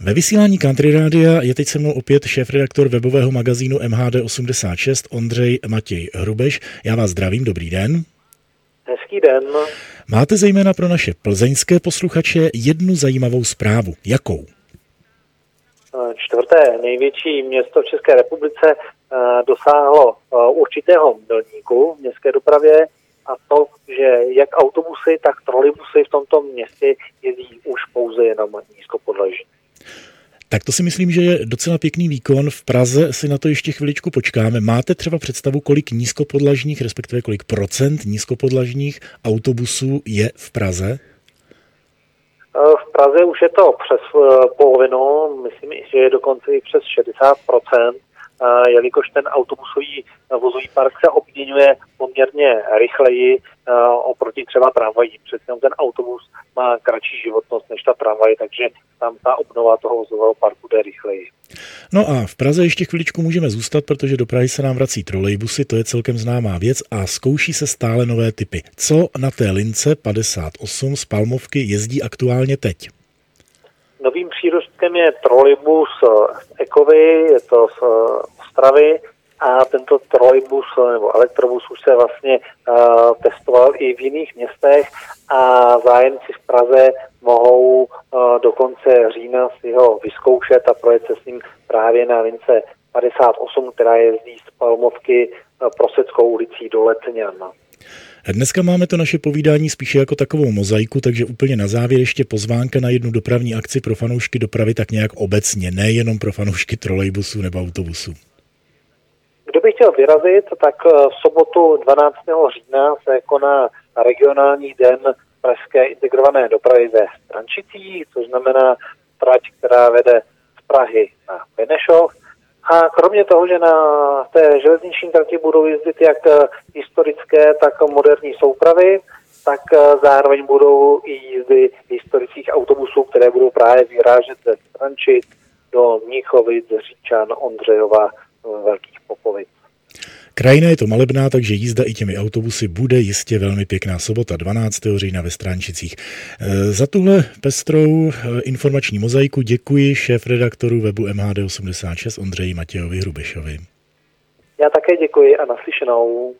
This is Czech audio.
Ve vysílání Country Rádia je teď se mnou opět šéf-redaktor webového magazínu MHD86 Ondřej Matěj Hrubeš. Já vás zdravím, dobrý den. Hezký den. Máte zejména pro naše plzeňské posluchače jednu zajímavou zprávu. Jakou? Čtvrté největší město v České republice eh, dosáhlo eh, určitého milníku v městské dopravě a to, že jak autobusy, tak trolejbusy v tomto městě jezdí už pouze jenom nízkopodlažní. Tak to si myslím, že je docela pěkný výkon. V Praze si na to ještě chviličku počkáme. Máte třeba představu, kolik nízkopodlažních, respektive kolik procent nízkopodlažních autobusů je v Praze? V Praze už je to přes eh, polovinu, myslím, že je dokonce i přes 60% jelikož ten autobusový vozový park se obměňuje poměrně rychleji oproti třeba tramvají. Přece ten autobus má kratší životnost než ta tramvaj, takže tam ta obnova toho vozového parku jde rychleji. No a v Praze ještě chviličku můžeme zůstat, protože do Prahy se nám vrací trolejbusy, to je celkem známá věc a zkouší se stále nové typy. Co na té lince 58 z Palmovky jezdí aktuálně teď? Novým přírostkem je trolejbus Ekovy, je to z Ostravy a tento trolejbus nebo elektrobus už se vlastně uh, testoval i v jiných městech a zájemci v Praze mohou uh, do konce října si ho vyzkoušet a projet se s ním právě na lince 58, která jezdí z Palmovky uh, Proseckou ulicí do Letňan. Dneska máme to naše povídání spíše jako takovou mozaiku, takže úplně na závěr ještě pozvánka na jednu dopravní akci pro fanoušky dopravy tak nějak obecně, nejenom pro fanoušky trolejbusu nebo autobusu. Kdo by chtěl vyrazit, tak eh, v sobotu 12. října se koná regionální den pražské integrované dopravy ve Strančicích, což znamená trať, která vede z Prahy na Benešov. A kromě toho, že na té železniční trati budou jezdit jak eh, historické, tak moderní soupravy, tak eh, zároveň budou i jízdy historických autobusů, které budou právě vyrážet ze Strančic do Mnichovic, Říčan, Ondřejova, Velkých Popovic. Krajina je to malebná, takže jízda i těmi autobusy bude jistě velmi pěkná sobota 12. října ve Stránčicích. E, za tuhle pestrou e, informační mozaiku děkuji šéf redaktoru webu MHD86 Ondřeji Matějovi Hrubešovi. Já také děkuji a naslyšenou.